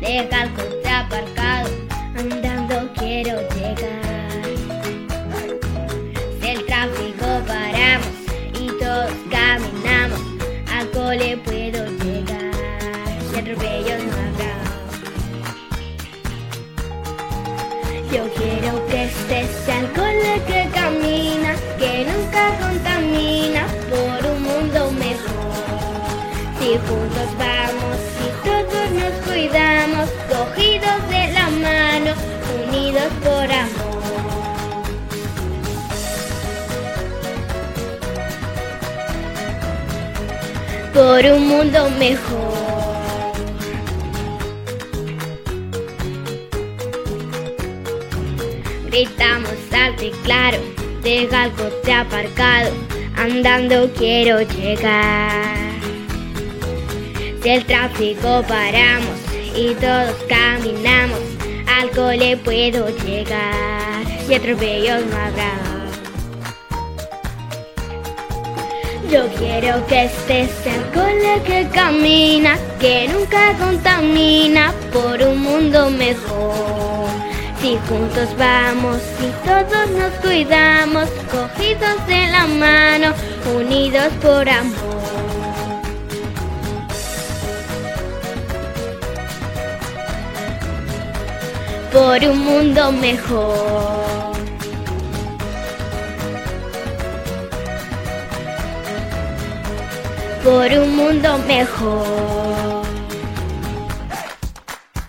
deja el coche andando quiero llegar. Si el tráfico paramos y todos caminamos, al cole puedo llegar. Si atropellos no habrá. Yo quiero que sea el cole que camina, que nunca contamina por un mundo mejor. Si juntos vamos cuidamos, cogidos de la mano, unidos por amor. Por un mundo mejor. Gritamos alto y claro, deja el coche aparcado, andando quiero llegar. Si el tráfico paramos y todos caminamos, al cole puedo llegar y atropellos no habrá. Yo quiero que sea el cole que camina, que nunca contamina por un mundo mejor. Si juntos vamos y todos nos cuidamos, cogidos de la mano, unidos por amor. Por un mundo mejor. Por un mundo mejor.